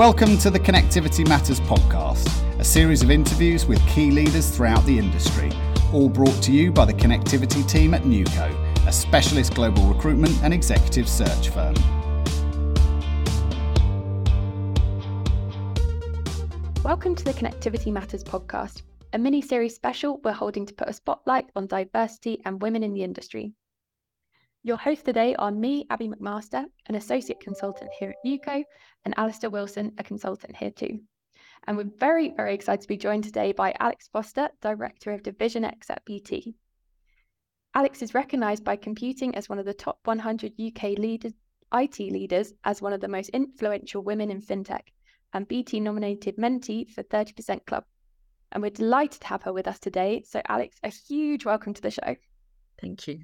Welcome to the Connectivity Matters podcast, a series of interviews with key leaders throughout the industry, all brought to you by the connectivity team at Neuco, a specialist global recruitment and executive search firm. Welcome to the Connectivity Matters podcast, a mini series special we're holding to put a spotlight on diversity and women in the industry. Your hosts today are me, Abby McMaster, an associate consultant here at Neuco, and Alistair Wilson, a consultant here too. And we're very, very excited to be joined today by Alex Foster, Director of Division X at BT. Alex is recognised by computing as one of the top 100 UK leaders, IT leaders as one of the most influential women in fintech, and BT nominated Mentee for 30% Club. And we're delighted to have her with us today. So, Alex, a huge welcome to the show. Thank you.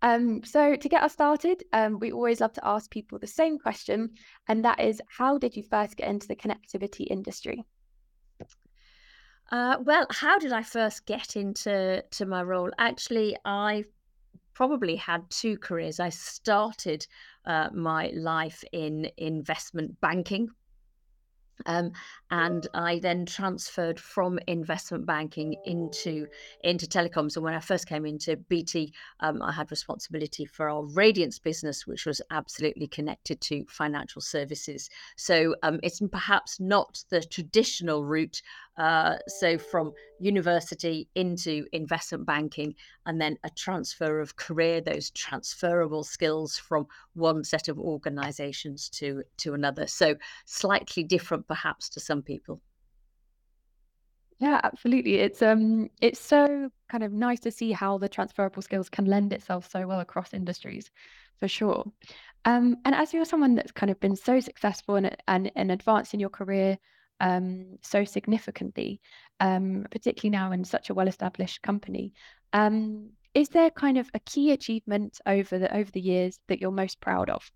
Um, so to get us started, um, we always love to ask people the same question, and that is, how did you first get into the connectivity industry? Uh, well, how did I first get into to my role? Actually, I probably had two careers. I started uh, my life in investment banking um, and I then transferred from investment banking into into telecoms. And when I first came into BT, um, I had responsibility for our Radianz business, which was absolutely connected to financial services. So um, it's perhaps not the traditional route uh, so from university into investment banking, and then a transfer of career, those transferable skills from one set of organizations to to another. So slightly different, perhaps, to some people. Yeah, absolutely. It's um it's so kind of nice to see how the transferable skills can lend itself so well across industries, for sure. Um, and as you're someone that's kind of been so successful and and, and advanced in your career um, so significantly, um, particularly now in such a well-established company. Um, is there kind of a key achievement over the over the years that you're most proud of?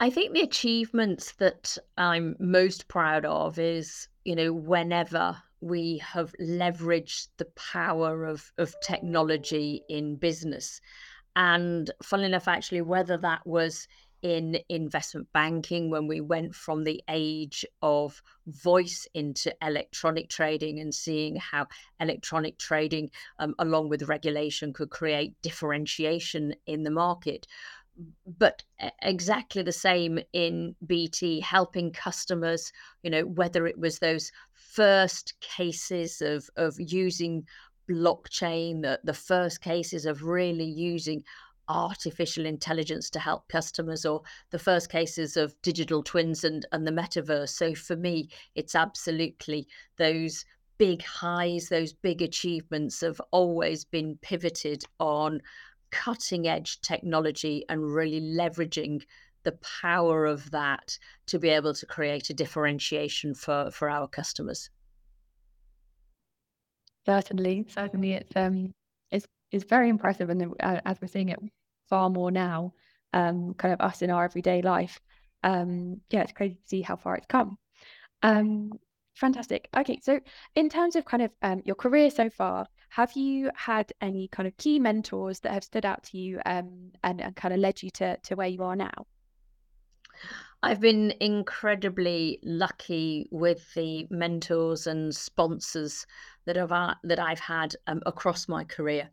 I think the achievements that I'm most proud of is, you know, whenever we have leveraged the power of, of technology in business. And funnily enough, actually, whether that was in investment banking when we went from the age of voice into electronic trading and seeing how electronic trading, um, along with regulation, could create differentiation in the market. But exactly the same in BT, helping customers, you know, whether it was those first cases of, of using blockchain, the, the first cases of really using artificial intelligence to help customers or the first cases of digital twins and, and the metaverse. So for me, it's absolutely those big highs, those big achievements have always been pivoted on cutting edge technology and really leveraging the power of that to be able to create a differentiation for, for our customers. Certainly, certainly, it's um, it's is very impressive, and uh, as we're seeing it far more now, um, kind of us in our everyday life. Um, yeah, it's crazy to see how far it's come. Um, fantastic. Okay, so in terms of kind of um, your career so far, have you had any kind of key mentors that have stood out to you um, and, and kind of led you to to where you are now? I've been incredibly lucky with the mentors and sponsors that have that I've had um, across my career.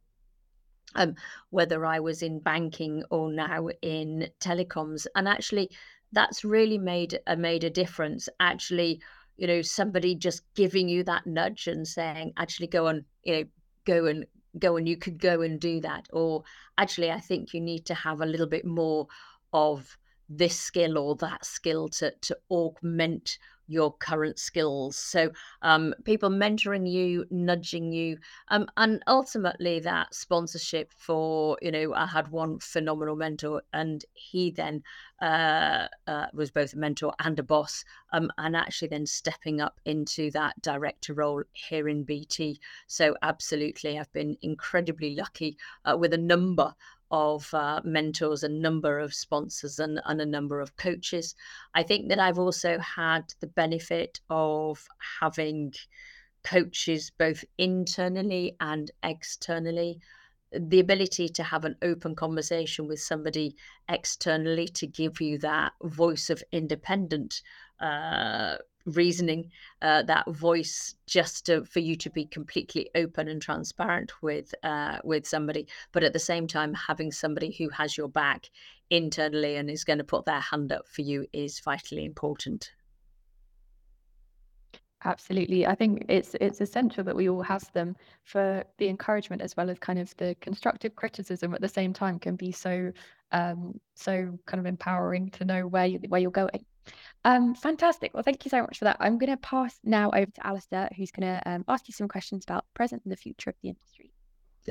Um, whether I was in banking or now in telecoms, and actually, that's really made a made a difference. Actually, you know, somebody just giving you that nudge and saying, "Actually, go and you know, go and go and you could go and do that," or actually, I think you need to have a little bit more of this skill or that skill to to augment your current skills. So um, people mentoring you, nudging you, um, and ultimately that sponsorship for you know I had one phenomenal mentor, and he then uh, uh, was both a mentor and a boss, um, and actually then stepping up into that director role here in BT. So absolutely, I've been incredibly lucky uh, with a number of uh, mentors, a number of sponsors, and, and a number of coaches. I think that I've also had the benefit of having coaches both internally and externally the ability to have an open conversation with somebody externally to give you that voice of independent uh, reasoning, uh, that voice just to, for you to be completely open and transparent with uh, with somebody, but at the same time having somebody who has your back internally and is going to put their hand up for you is vitally important. Absolutely. I think it's it's essential that we all have them for the encouragement as well as kind of the constructive criticism at the same time can be so um so kind of empowering to know where you where you're going. Um fantastic. Well thank you so much for that. I'm gonna pass now over to Alistair who's gonna um, ask you some questions about present and the future of the industry.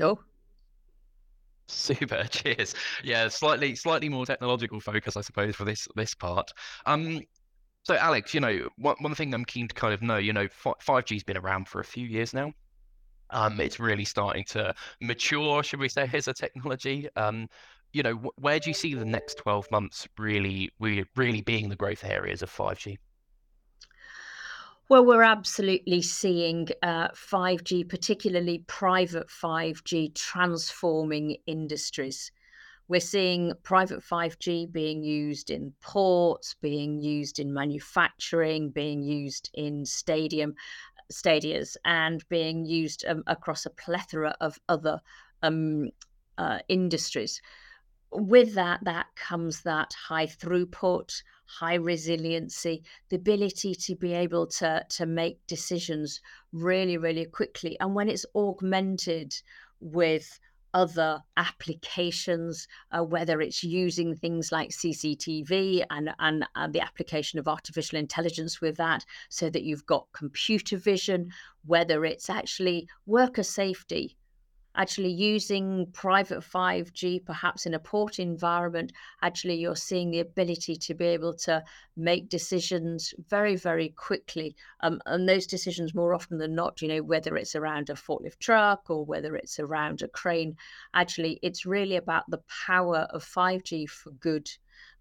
Oh. Super. Cheers. Yeah, slightly slightly more technological focus, I suppose, for this this part. Um, so, Alex, you know, one, one thing I'm keen to kind of know, you know, 5G's been around for a few years now. Um, it's really starting to mature, should we say, as a technology. Um, you know, where do you see the next 12 months really, really, being the growth areas of 5G? Well, we're absolutely seeing uh, 5G, particularly private 5G, transforming industries. We're seeing private 5G being used in ports, being used in manufacturing, being used in stadium stadias, and being used um, across a plethora of other um, uh, industries. With that, that comes that high throughput, high resiliency, the ability to be able to to make decisions really, really quickly, and when it's augmented with other applications, uh, whether it's using things like CCTV and, and, and the application of artificial intelligence with that, so that you've got computer vision, whether it's actually worker safety actually using private 5G, perhaps in a port environment, actually you're seeing the ability to be able to make decisions very, very quickly. Um, and those decisions, more often than not, you know, whether it's around a forklift truck or whether it's around a crane, actually, it's really about the power of 5G for good,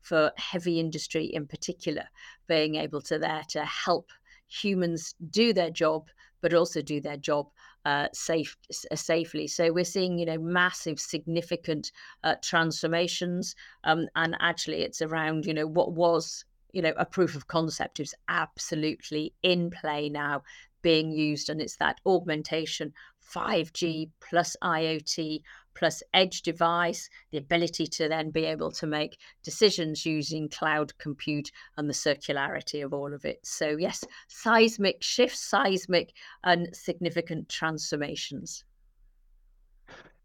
for heavy industry in particular, being able to there to help humans do their job, but also do their job uh, safe uh, safely. So we're seeing, you know, massive, significant uh, transformations, um, and actually, it's around, you know, what was, you know, a proof of concept is absolutely in play now, being used, and it's that augmentation, 5G plus IoT plus edge device, the ability to then be able to make decisions using cloud compute and the circularity of all of it. So, yes, seismic shifts, seismic and significant transformations.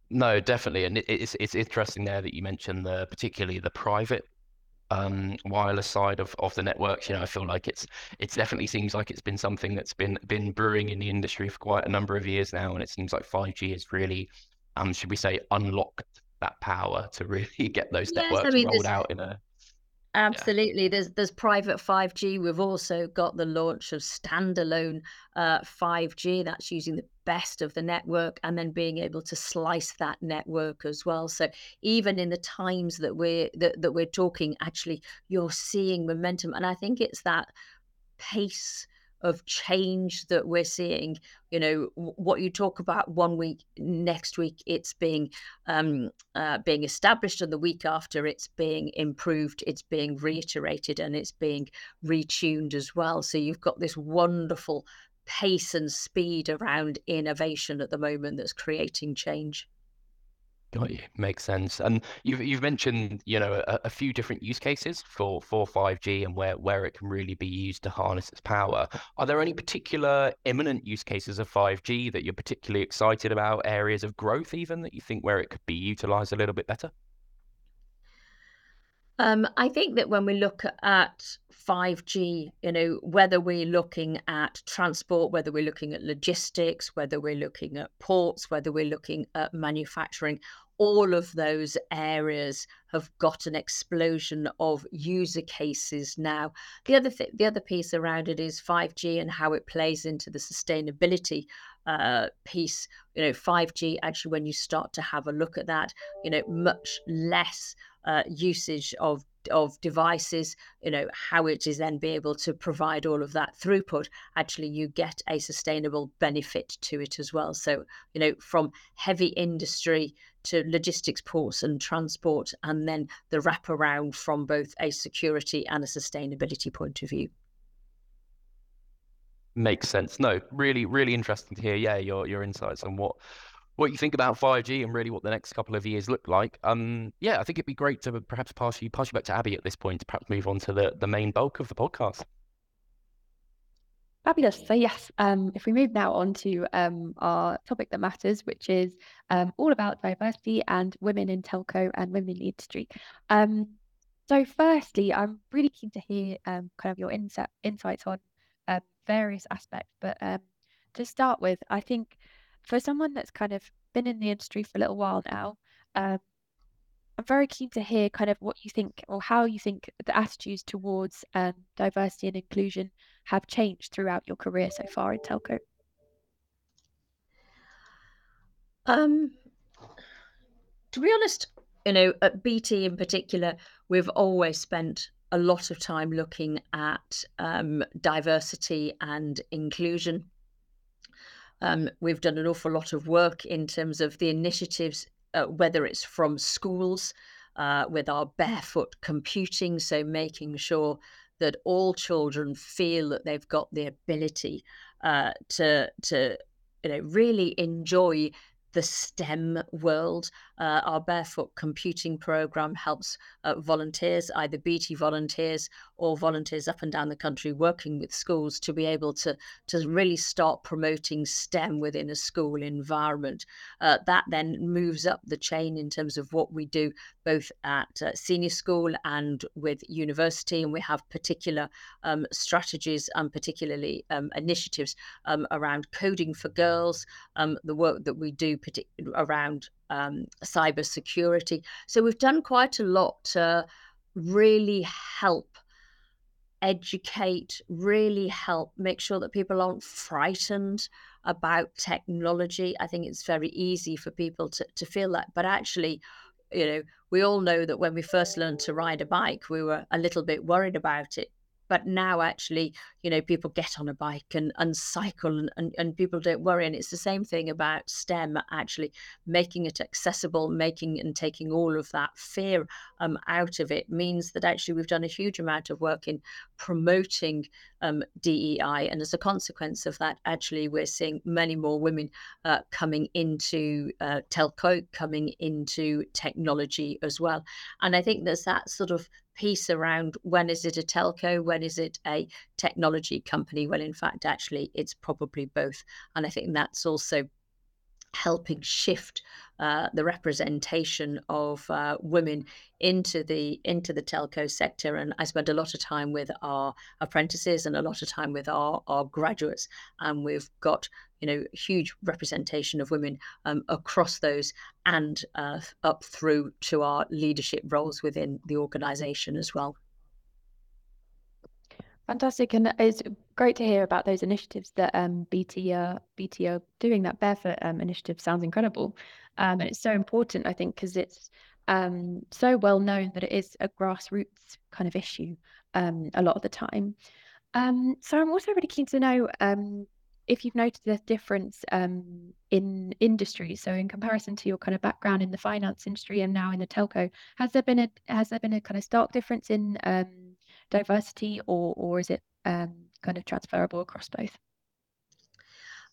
No, definitely, and it's it's interesting there that you mentioned the particularly the private um, wireless side of, of the networks. You know, I feel like it's it's definitely seems like it's been something that's been been brewing in the industry for quite a number of years now, and it seems like 5G is really um, should we say, unlocked that power to really get those yes, networks I mean, rolled out in a Absolutely. Yeah. There's there's private 5G. We've also got the launch of standalone uh, 5G. That's using the best of the network and then being able to slice that network as well. So even in the times that we're that, that we're talking, actually you're seeing momentum. And I think it's that pace of change that we're seeing you know what you talk about one week next week it's being um, uh, being established and the week after it's being improved it's being reiterated and it's being retuned as well. So you've got this wonderful pace and speed around innovation at the moment that's creating change Got you. Makes sense. And you've you've mentioned, you know, a, a few different use cases for for 5G and where where it can really be used to harness its power. Are there any particular imminent use cases of 5G that you're particularly excited about, areas of growth even that you think where it could be utilized a little bit better? Um, I think that when we look at 5G, you know, whether we're looking at transport, whether we're looking at logistics, whether we're looking at ports, whether we're looking at manufacturing, all of those areas have got an explosion of user cases now. The other th- the other piece around it is 5G and how it plays into the sustainability uh, piece. You know, 5G actually, when you start to have a look at that, you know, much less uh, usage of of devices, you know, how it is then be able to provide all of that throughput, actually you get a sustainable benefit to it as well. So, you know, from heavy industry to logistics ports and transport, and then the wraparound from both a security and a sustainability point of view. Makes sense. No, really, really interesting to hear. Yeah, your your insights on what what you think about 5G and really what the next couple of years look like. Um, yeah, I think it'd be great to perhaps pass you pass you back to Abby at this point to perhaps move on to the the main bulk of the podcast. Fabulous. So yes, um, if we move now on to um, our topic that matters, which is um, all about diversity and women in telco and women in the industry. Um, so firstly, I'm really keen to hear um, kind of your insight, insights on uh, various aspects. But to start with, I think for someone that's kind of been in the industry for a little while now, um, I'm very keen to hear kind of what you think or how you think the attitudes towards um, diversity and inclusion have changed throughout your career so far in telco. Um, to be honest, you know, at BT in particular, we've always spent a lot of time looking at um, diversity and inclusion. Um, we've done an awful lot of work in terms of the initiatives, uh, whether it's from schools uh, with our barefoot computing, so making sure that all children feel that they've got the ability uh, to to you know really enjoy the STEM world. Uh, our Barefoot Computing program helps uh, volunteers, either BT volunteers or volunteers up and down the country working with schools to be able to, to really start promoting STEM within a school environment. Uh, that then moves up the chain in terms of what we do both at uh, senior school and with university. And we have particular um, strategies and particularly um, initiatives um, around coding for girls, um, the work that we do around um, cyber security. So we've done quite a lot to really help educate, really help make sure that people aren't frightened about technology. I think it's very easy for people to, to feel that, but actually, you know, we all know that when we first learned to ride a bike, we were a little bit worried about it but now actually you know people get on a bike and, and cycle and, and, and people don't worry and it's the same thing about stem actually making it accessible making and taking all of that fear um, out of it means that actually we've done a huge amount of work in promoting um, DEI and as a consequence of that actually we're seeing many more women uh, coming into uh, telco coming into technology as well. And I think there's that sort of piece around when is it a telco, when is it a technology company? Well, in fact, actually, it's probably both. And I think that's also helping shift uh, the representation of uh, women into the into the telco sector and I spend a lot of time with our apprentices and a lot of time with our our graduates and we've got you know huge representation of women um, across those and uh, up through to our leadership roles within the organization as well Fantastic, and it's great to hear about those initiatives that um, BT are BT are doing. That barefoot um, initiative sounds incredible, um, and it's so important, I think, because it's um, so well known that it is a grassroots kind of issue um, a lot of the time. So I'm also really keen to know if you've noticed a difference um, in industry. So in comparison to your kind of background in the finance industry and now in the telco, has there been a has there been a kind of stark difference in um, diversity, or or is it um, kind of transferable across both?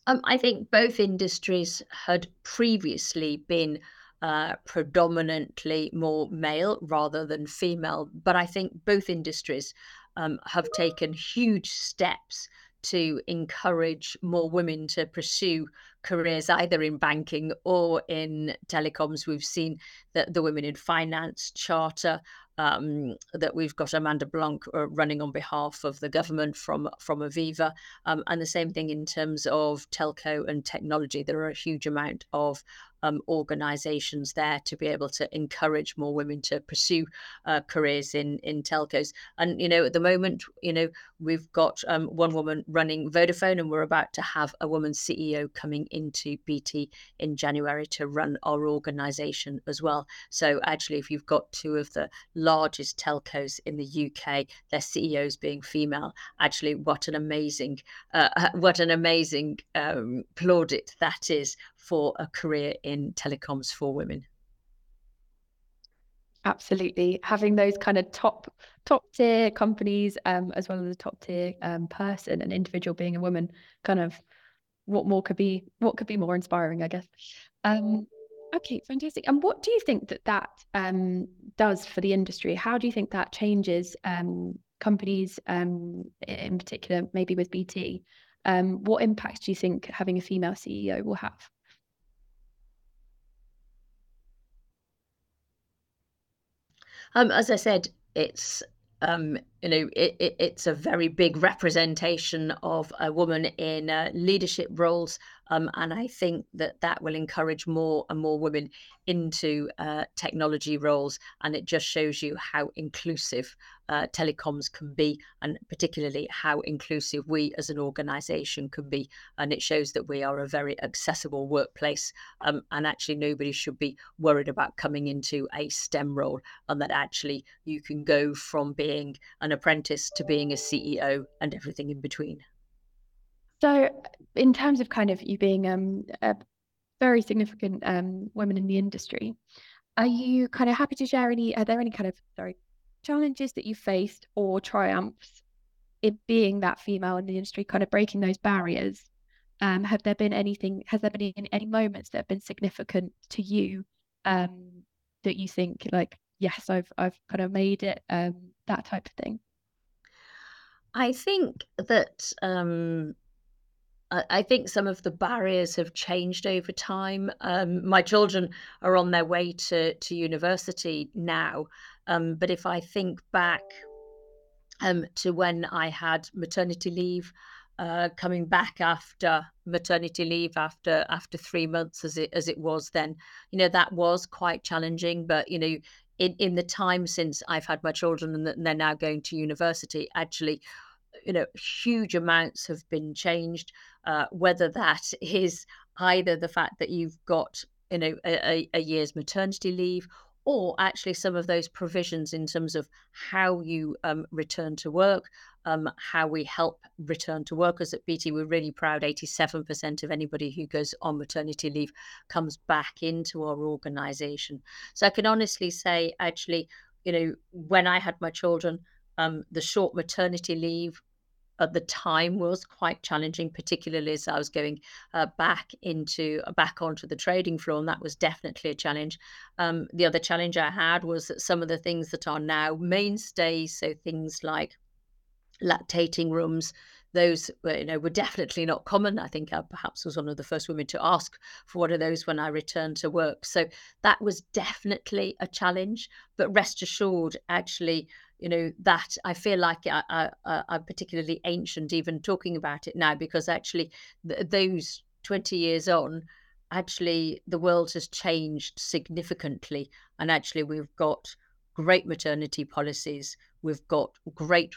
Um, I think both industries had previously been uh, predominantly more male rather than female, but I think both industries um, have taken huge steps to encourage more women to pursue careers either in banking or in telecoms. We've seen that the Women in Finance Charter um, that we've got Amanda Blanc uh, running on behalf of the government from from Aviva, um, and the same thing in terms of telco and technology. There are a huge amount of um, organisations there to be able to encourage more women to pursue uh, careers in in telcos. And you know, at the moment, you know, we've got um, one woman running Vodafone, and we're about to have a woman CEO coming into BT in January to run our organisation as well. So actually, if you've got two of the largest telcos in the UK, their CEOs being female, actually, what an amazing, uh, what an amazing um, plaudit that is for a career in telecoms for women? Absolutely. Having those kind of top top tier companies um, as well as a top tier um, person an individual being a woman kind of what more could be what could be more inspiring i guess. Um, okay fantastic. And what do you think that that um, does for the industry? How do you think that changes um, companies um, in particular maybe with bt what impacts do you think having a female ceo will have Um, as I said, it's um, you know it, it, it's a very big representation of a woman in uh, leadership roles um, and I think that that will encourage more and more women into uh, technology roles. And it just shows you how inclusive uh, telecoms can be, and particularly how inclusive we as an organization can be. And it shows that we are a very accessible workplace. Um, and actually, nobody should be worried about coming into a STEM role, and that actually you can go from being an apprentice to being a CEO and everything in between. So, in terms of kind of you being um, a very significant um, woman in the industry, are you kind of happy to share any? Are there any kind of sorry challenges that you faced or triumphs in being that female in the industry, kind of breaking those barriers? Um, have there been anything? Has there been any, any moments that have been significant to you um, that you think like, yes, I've I've kind of made it, um, that type of thing? I think that um, I think some of the barriers have changed over time. Um, my children are on their way to, to university now. Um, but if I think back um, to when I had maternity leave, uh, coming back after maternity leave after after three months as it as it was then, you know that was quite challenging. But you know, in in the time since I've had my children and they're now going to university, actually, you know, huge amounts have been changed uh, whether that is either the fact that you've got you know a, a year's maternity leave or actually some of those provisions in terms of how you um, return to work, um, how we help return to workers at BT. We're really proud 87% of anybody who goes on maternity leave comes back into our organisation. So I can honestly say, actually, you know, when I had my children, um, the short maternity leave at the time was quite challenging, particularly as I was going uh, back into uh, back onto the trading floor, and that was definitely a challenge. Um, the other challenge I had was that some of the things that are now mainstays, so things like lactating rooms, those were, you know were definitely not common. I think I perhaps was one of the first women to ask for one of those when I returned to work. So that was definitely a challenge. But rest assured, actually, you know that I feel like I, I, I'm particularly ancient even talking about it now because actually th- those 20 years on actually the world has changed significantly and actually we've got great maternity policies we've got great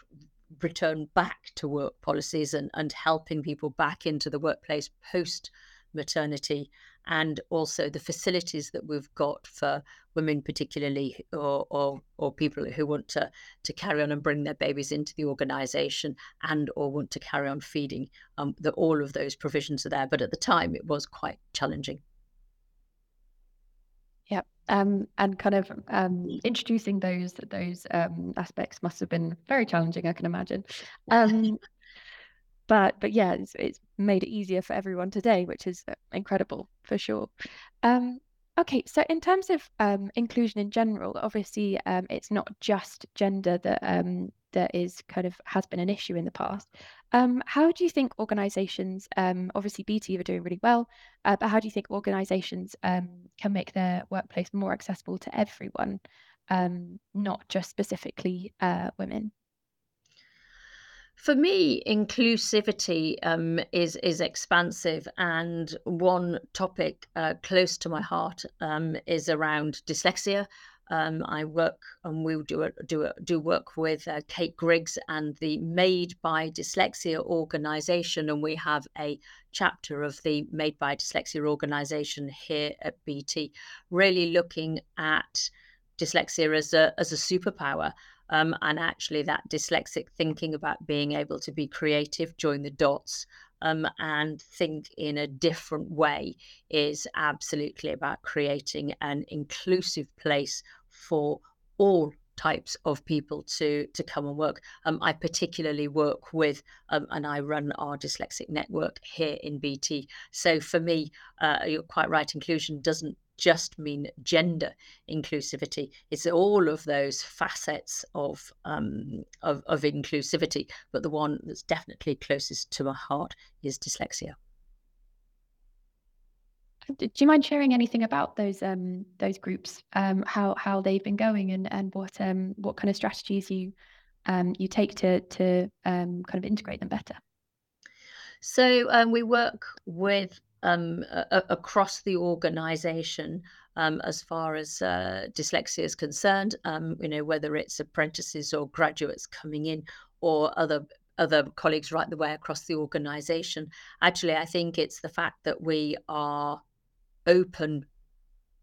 return back to work policies and, and helping people back into the workplace post maternity and also the facilities that we've got for women particularly or, or or people who want to to carry on and bring their babies into the organization and or want to carry on feeding um that all of those provisions are there but at the time it was quite challenging. Yeah um, and kind of um, introducing those those um, aspects must have been very challenging i can imagine. Um, but but yeah, it's, it's made it easier for everyone today, which is uh, incredible for sure. Um, okay, so in terms of um, inclusion in general, obviously um, it's not just gender that um, that is kind of has been an issue in the past. Um, how do you think organisations, um, obviously BT are doing really well, uh, but how do you think organisations can make their workplace more accessible to everyone, not just specifically uh, women? For me, inclusivity um, is is expansive, and one topic uh, close to my heart um, is around dyslexia. Um, I work and we do do do work with uh, Kate Griggs and the Made by Dyslexia organisation, and we have a chapter of the Made by Dyslexia organisation here at BT, really looking at dyslexia as a as a superpower um, and actually that dyslexic thinking about being able to be creative, join the dots, um, and think in a different way is absolutely about creating an inclusive place for all types of people to to come and work. Um, I particularly work with, um, and I run our dyslexic network here in BT. So for me, uh, you're quite right. Inclusion doesn't just mean gender inclusivity. It's all of those facets of, um, of, of inclusivity, but the one that's definitely closest to my heart is dyslexia. Do you mind sharing anything about those um, those groups? Um, how how they've been going and and what um, what kind of strategies you um, you take to to um, kind of integrate them better? So um, we work with um, a- across the organization um, as far as uh, dyslexia is concerned. Um, you know, whether it's apprentices or graduates coming in or other other colleagues right the way across the organization. Actually, I think it's the fact that we are open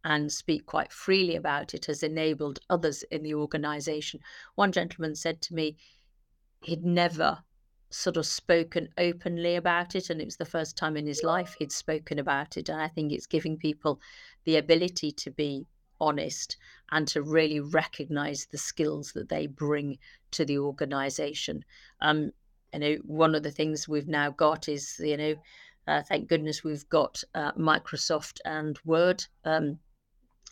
and speak quite freely about it has enabled others in the organization. One gentleman said to me he'd never sort of spoken openly about it and it was the first time in his life he'd spoken about it and i think it's giving people the ability to be honest and to really recognize the skills that they bring to the organization. Um you know one of the things we've now got is you know uh, thank goodness we've got uh, microsoft and word um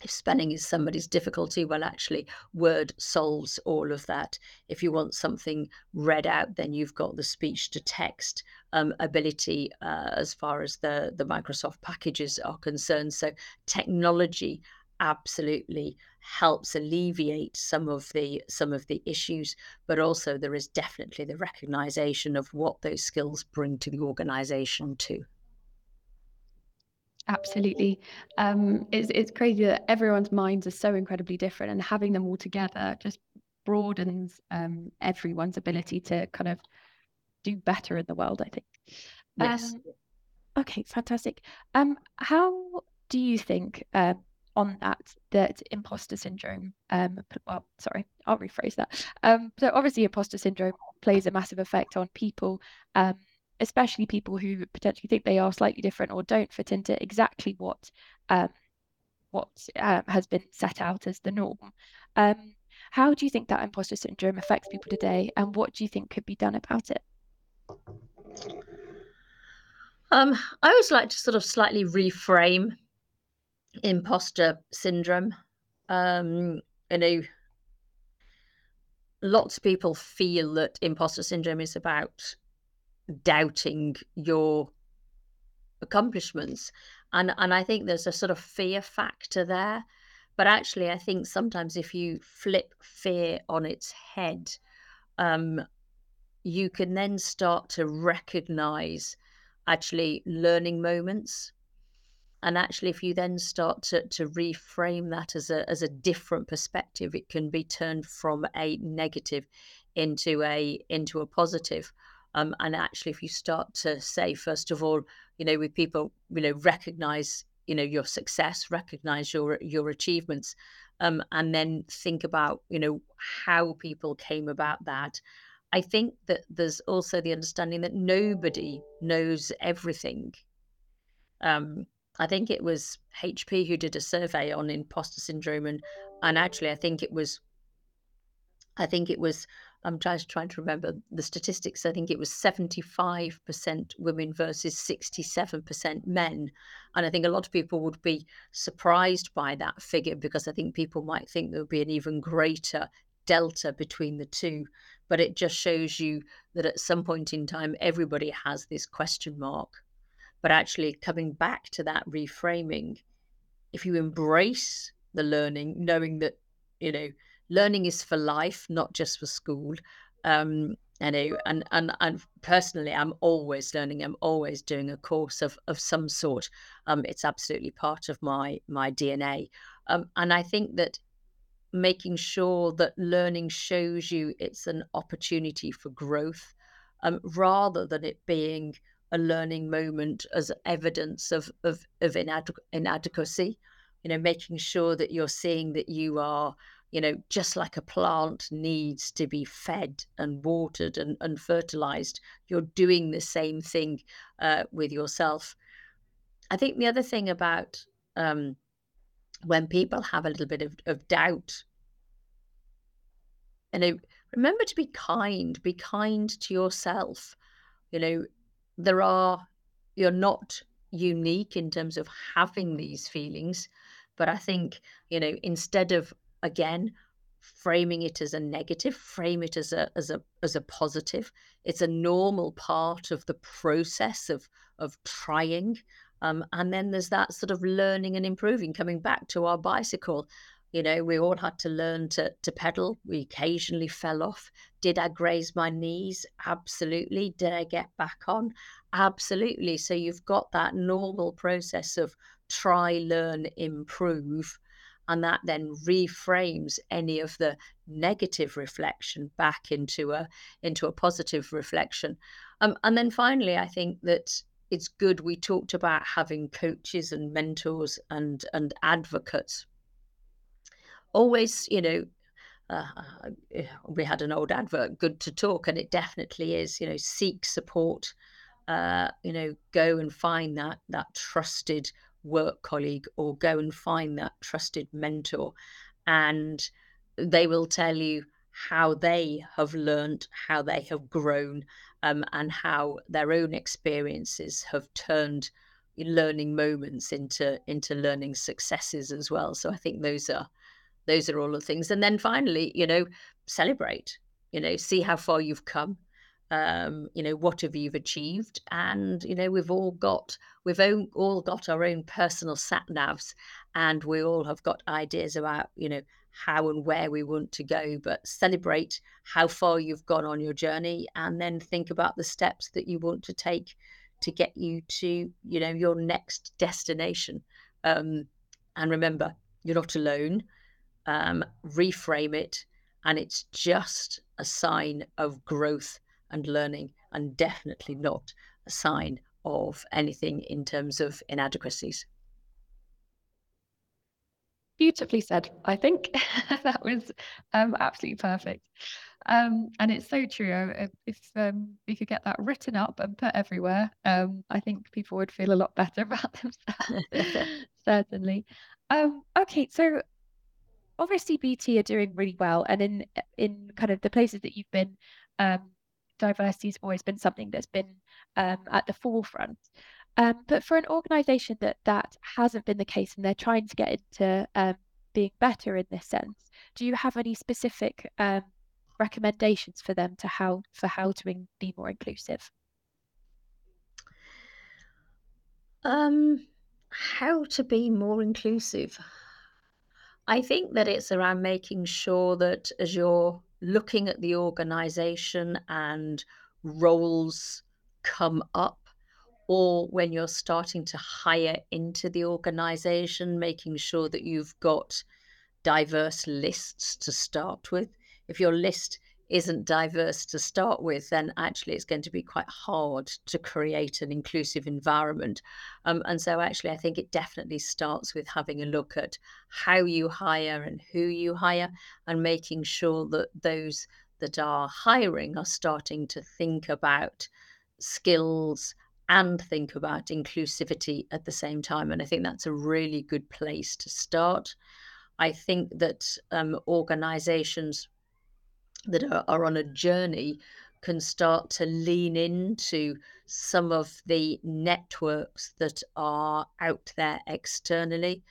if spelling is somebody's difficulty, well, actually, Word solves all of that. If you want something read out, then you've got the speech to text um, ability uh, as far as the, the Microsoft packages are concerned. So, technology absolutely helps alleviate some of the some of the issues but also there is definitely the recognition of what those skills bring to the organization too Absolutely. Um, it's it's crazy that everyone's minds are so incredibly different, and having them all together just broadens um, everyone's ability to kind of do better in the world. I think. yes Um, okay, fantastic. Um, how do you think uh, on that that imposter syndrome? Um, well, sorry, I'll rephrase that. Um, so obviously, imposter syndrome plays a massive effect on people. Um, especially people who potentially think they are slightly different or don't fit into exactly what um, what um, has been set out as the norm. Um, how do you think that imposter syndrome affects people today, and what do you think could be done about it? Um, I always like to sort of slightly reframe imposter syndrome. Um, know, lots of people feel that imposter syndrome is about doubting your accomplishments. And and I think there's a sort of fear factor there. But actually I think sometimes if you flip fear on its head um you can then start to recognize actually learning moments. And actually if you then start to, to reframe that as a as a different perspective it can be turned from a negative into a into a positive um, and actually, if you start to say, first of all, you know, with people, you know, recognize, you know, your success, recognize your your achievements, um, and then think about, you know, how people came about that. I think that there's also the understanding that nobody knows everything. Um, I think it was HP who did a survey on imposter syndrome, and and actually, I think it was, I think it was I'm trying to remember the statistics. I think it was 75% women versus 67% men. And I think a lot of people would be surprised by that figure because I think people might think there would be an even greater delta between the two. But it just shows you that at some point in time, everybody has this question mark. But actually, coming back to that reframing, if you embrace the learning, knowing that, you know, learning is for life, not just for school. Um, know and and and personally i'm always learning i'm always doing a course of of some sort um it's absolutely part of my my dna um and i think that making sure that learning shows you it's an opportunity for growth um rather than it being a learning moment as evidence of of, of inade- inadequacy you know making sure that you're seeing that you are you know, just like a plant needs to be fed and watered and, and fertilized, you're doing the same thing uh, with yourself. I think the other thing about um, when people have a little bit of, of doubt, you know, remember to be kind, be kind to yourself. You know, there are, you're not unique in terms of having these feelings. But I think, you know, instead of again framing it as a negative frame it as a as a as a positive. It's a normal part of the process of of trying. Um, and then there's that sort of learning and improving coming back to our bicycle. You know we all had to learn to to pedal. We occasionally fell off. Did i graze my knees? Absolutely. Did i get back on? Absolutely. So you've got that normal process of try learn improve and that then reframes any of the negative reflection back into a into a positive reflection. Um, and then finally i think that it's good we talked about having coaches and mentors and and advocates. Always you know uh, uh we had an old advert good to talk and it definitely is you know seek support uh, you know go and find that that trusted work colleague or go and find that trusted mentor and they will tell you how they have learned how they have grown um, and how their own experiences have turned learning moments into into learning successes as well. So i think those are those are all the things. And then finally you know celebrate you know see how far you've come um, you know what have you achieved? And you know we've all got we've all got our own personal sat navs and we all have got ideas about you know how and where we want to go but celebrate how far you've gone on your journey and then think about the steps that you want to take to get you to you know your next destination. Um, and remember you're not alone. Um, reframe it and it's just a sign of growth and learning, and definitely not a sign of anything in terms of inadequacies. Beautifully said, I think. that was um, absolutely perfect. Um, and it's so true. If, if um, we could get that written up and put everywhere, um, I think people would feel a lot better about themselves. Certainly. Um, okay, so obviously BT are doing really well, and in in kind of the places that you've been, um, diversity has always been something that's been um, at the forefront. Um, but for an organisation that that hasn't been the case and they're trying to get into um, being better in this sense, do you have any specific um, recommendations for them to how for how to be more inclusive? Um, how to be more inclusive. I think that it's around making sure that as you're looking at the organization and roles come up or when you're starting to hire into the organization, making sure that you've got diverse lists to start with. If your list isn't diverse to start with, then actually it's going to be quite hard to create an inclusive environment. Um, and so, actually, I think it definitely starts with having a look at how you hire and who you hire, and making sure that those that are hiring are starting to think about skills and think about inclusivity at the same time. And I think that's a really good place to start. I think that um, organizations that are, are on a journey can start to lean into some of the networks that are out there externally,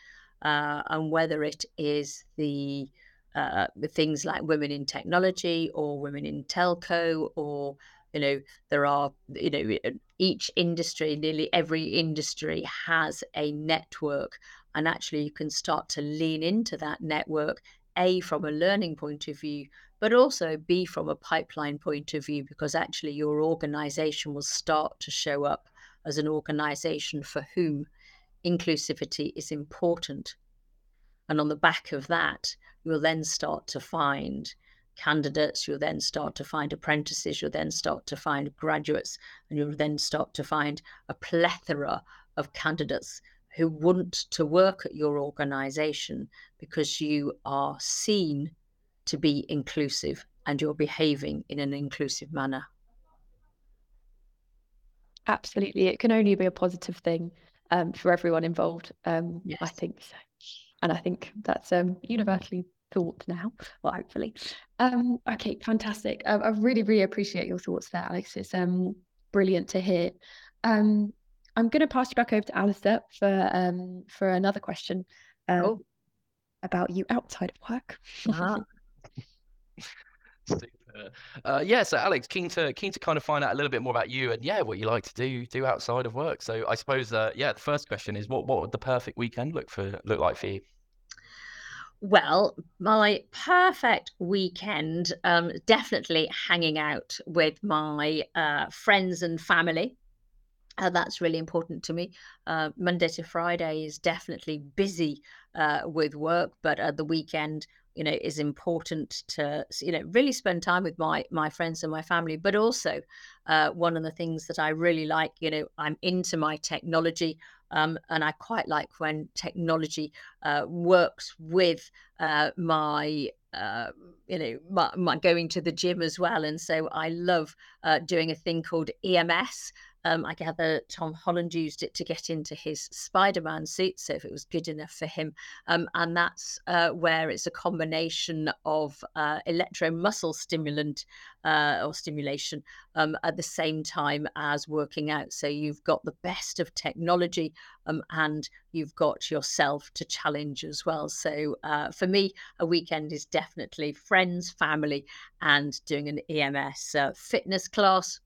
uh, and whether it is the uh, things like women in technology or women in telco, or you know, there are you know each industry, nearly every industry has a network, and actually you can start to lean into that network, a from a learning point of view, but also B from a pipeline point of view, because actually your organization will start to show up as an organization for whom inclusivity is important. And on the back of that, you'll then start to find candidates, you'll then start to find apprentices, you'll then start to find graduates, and you'll then start to find a plethora of candidates who want to work at your organization because you are seen to be inclusive and you're behaving in an inclusive manner. Absolutely. It can only be a positive thing um, for everyone involved. Um, yes. I think so. And I think that's um, universally thought now, well, hopefully. Um, okay, fantastic. I really, really appreciate your thoughts there, Alex. It's um, brilliant to hear. Um, I'm going to pass you back over to Alistair for um, for another question um, oh. about you outside of work. Uh-huh. Uh, yeah, so Alex, keen to keen to kind of find out a little bit more about you and yeah, what you like to do do outside of work. So I suppose uh, yeah, the first question is what what would the perfect weekend look for look like for you? Well, my perfect weekend, um, definitely hanging out with my uh, friends and family. Uh, that's really important to me. Uh, Monday to Friday is definitely busy uh, with work, but at the weekend, you know, is important to you know really spend time with my my friends and my family. But also, uh, one of the things that I really like, you know, I'm into my technology. Um, and I quite like when technology uh, works with uh, my uh, you know, my, my, going to the gym as well. And so I love uh, doing a thing called EMS, um, I gather Tom Holland used it to get into his Spider Man suit, so if it was good enough for him. Um, and that's uh, where it's a combination of uh, electromuscle stimulant uh, or stimulation um, at the same time as working out. So you've got the best of technology um, and you've got yourself to challenge as well. So uh, for me, a weekend is definitely friends, family, and doing an EMS uh, fitness class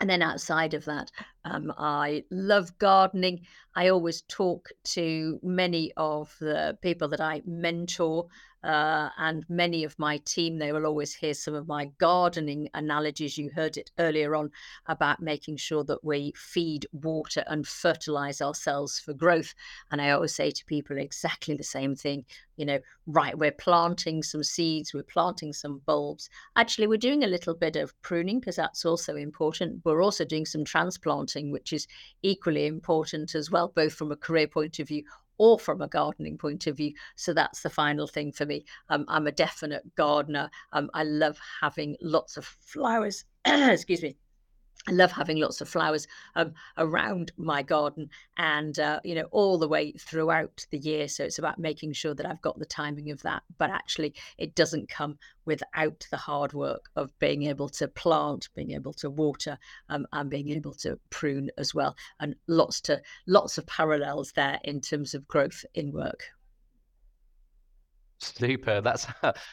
and then outside of that, um, I love gardening. I always talk to many of the people that I mentor uh, and many of my team. They will always hear some of my gardening analogies. You heard it earlier on about making sure that we feed, water, and fertilize ourselves for growth. And I always say to people exactly the same thing. You know, right, we're planting some seeds, we're planting some bulbs. Actually, we're doing a little bit of pruning because that's also important. We're also doing some transplanting which is equally important as well, both from a career point of view or from a gardening point of view. So that's the final thing for me. Um, I'm a definite gardener. Um, I love having lots of flowers. Excuse me. I love having lots of flowers um, around my garden and, uh, you know, all the way throughout the year. So it's about making sure that I've got the timing of that. But actually, it doesn't come without the hard work of being able to plant, being able to water, um, and being able to prune as well. And lots to lots of parallels there in terms of growth in work. Super. That's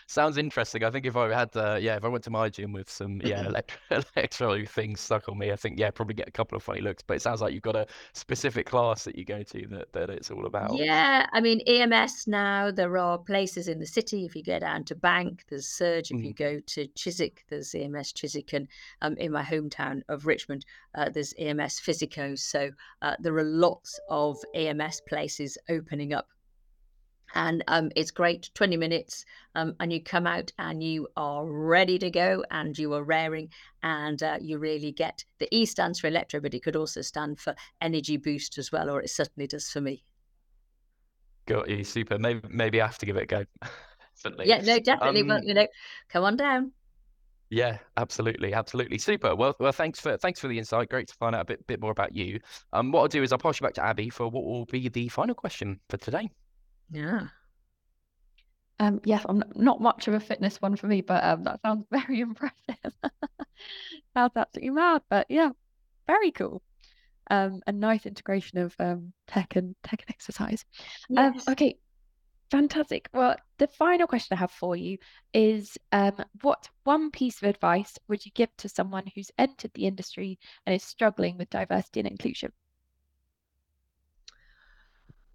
sounds interesting. I think if I had, uh, yeah, if I went to my gym with some, yeah, electro, electro things stuck on me, I think, yeah, probably get a couple of funny looks. But it sounds like you've got a specific class that you go to that that it's all about. Yeah, I mean EMS now. There are places in the city. If you go down to Bank, there's Surge. If mm. you go to Chiswick, there's EMS Chiswick, and um, in my hometown of Richmond, uh, there's EMS Physico. So uh, there are lots of EMS places opening up and um, it's great 20 minutes um, and you come out and you are ready to go and you are raring and uh, you really get the e stands for electro but it could also stand for energy boost as well or it certainly does for me got you super maybe maybe i have to give it a go yeah no definitely um, but you know come on down yeah, absolutely, absolutely, super. Well, well, thanks for thanks for the insight. Great to find out a bit bit more about you. Um, what I'll do is I'll pass you back to Abby for what will be the final question for today. Yeah. Um, yes, I'm not much of a fitness one for me, but um, that sounds very impressive. sounds absolutely mad, but yeah, very cool. Um, a nice integration of um, tech and tech and exercise. Um, okay, fantastic. Well, the final question I have for you is, um, what one piece of advice would you give to someone who's entered the industry and is struggling with diversity and inclusion?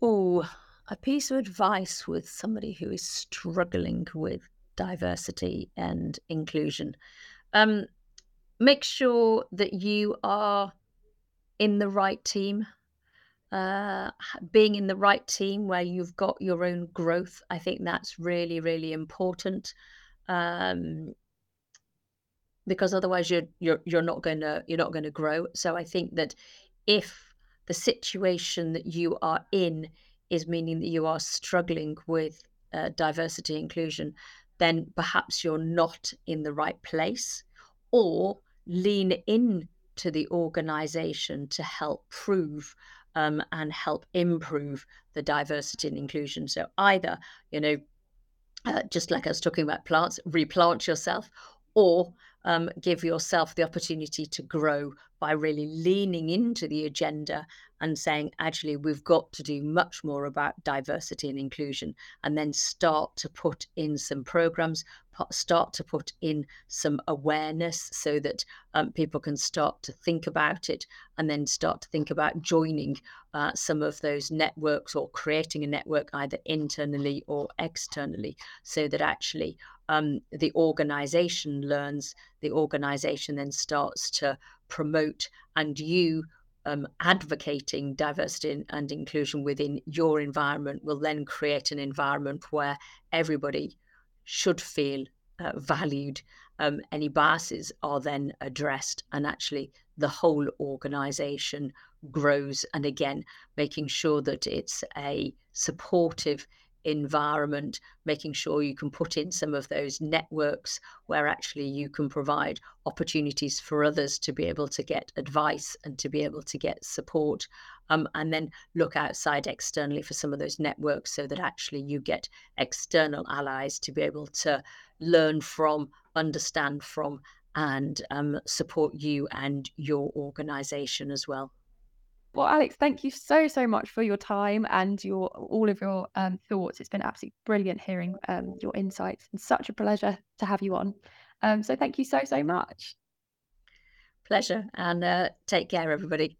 Oh, a piece of advice with somebody who is struggling with diversity and inclusion. Um, make sure that you are in the right team. Uh, being in the right team where you've got your own growth, I think that's really, really important. Um, because otherwise you're you're you're not to you're not going to grow. So I think that if the situation that you are in is meaning that you are struggling with uh, diversity inclusion, then perhaps you're not in the right place, or lean in to the organization to help prove um, and help improve the diversity and inclusion. So either, you know, uh, just like I was talking about plants, replant yourself, or um, give yourself the opportunity to grow by really leaning into the agenda and saying, actually, we've got to do much more about diversity and inclusion, and then start to put in some programs, start to put in some awareness so that um, people can start to think about it and then start to think about joining uh, some of those networks or creating a network either internally or externally so that actually um, the organization learns, the organization then starts to promote, and you um, advocating diversity and inclusion within your environment will then create an environment where everybody should feel uh, valued. Um, any biases are then addressed, and actually the whole organization grows. And again, making sure that it's a supportive environment, making sure you can put in some of those networks where actually you can provide opportunities for others to be able to get advice and to be able to get support. Um, and then look outside externally for some of those networks so that actually you get external allies to be able to learn from, understand from, and um, support you and your organization as well. Well, Alex, thank you so so much for your time and your all of your um, thoughts. It's been absolutely brilliant hearing um, your insights and such a pleasure to have you on. Um, so thank you so so much. Pleasure and uh, take care, everybody.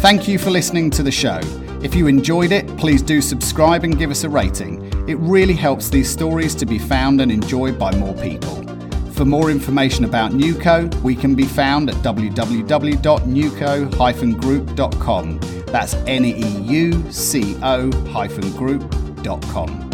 Thank you for listening to the show. If you enjoyed it, please do subscribe and give us a rating. It really helps these stories to be found and enjoyed by more people. For more information about Neuco, we can be found at www.neuco-group.com. That's N E U C O group.com.